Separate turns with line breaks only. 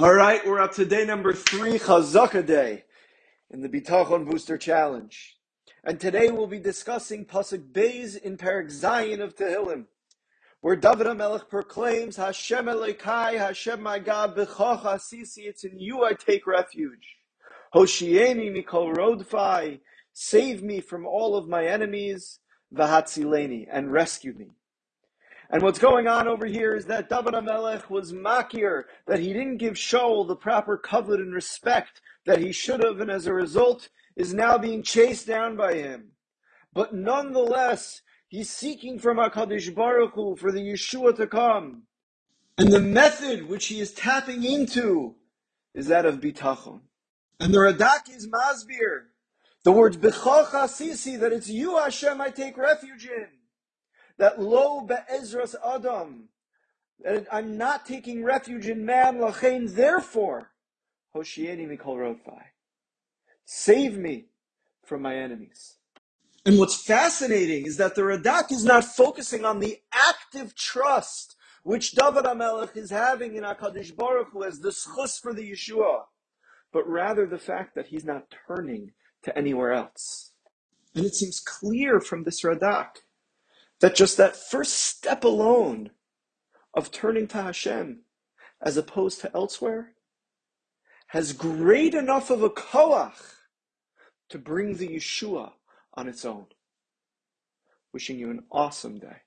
All right, we're up to day number three, Chazaka Day, in the Bitachon Booster Challenge. And today we'll be discussing Pasuk Beis in Perek Zayin of Tehillim, where David HaMelech proclaims, Hashem Elokai, Hashem my God, B'cha Chasisi, it's in you I take refuge. Hoshieni Mikol Rodfai, save me from all of my enemies, Vahatzileni, and rescue me. And what's going on over here is that David HaMelech was makir, that he didn't give Shaul the proper kavod and respect that he should have, and as a result is now being chased down by him. But nonetheless, he's seeking from HaKadosh Baruch Hu for the Yeshua to come. And the method which he is tapping into is that of bitachon. And the Radak is masbir. The words b'cha chasisi, that it's you Hashem I take refuge in that lo be'ezras adam, that I'm not taking refuge in man, lachain, therefore, hoshieni mikol rodfai. Save me from my enemies. And what's fascinating is that the Radak is not focusing on the active trust which David HaMelech is having in HaKadosh Baruch Hu as the zchus for the Yeshua, but rather the fact that he's not turning to anywhere else. And it seems clear from this Radak that just that first step alone of turning to Hashem as opposed to elsewhere has great enough of a koach to bring the Yeshua on its own. Wishing you an awesome day.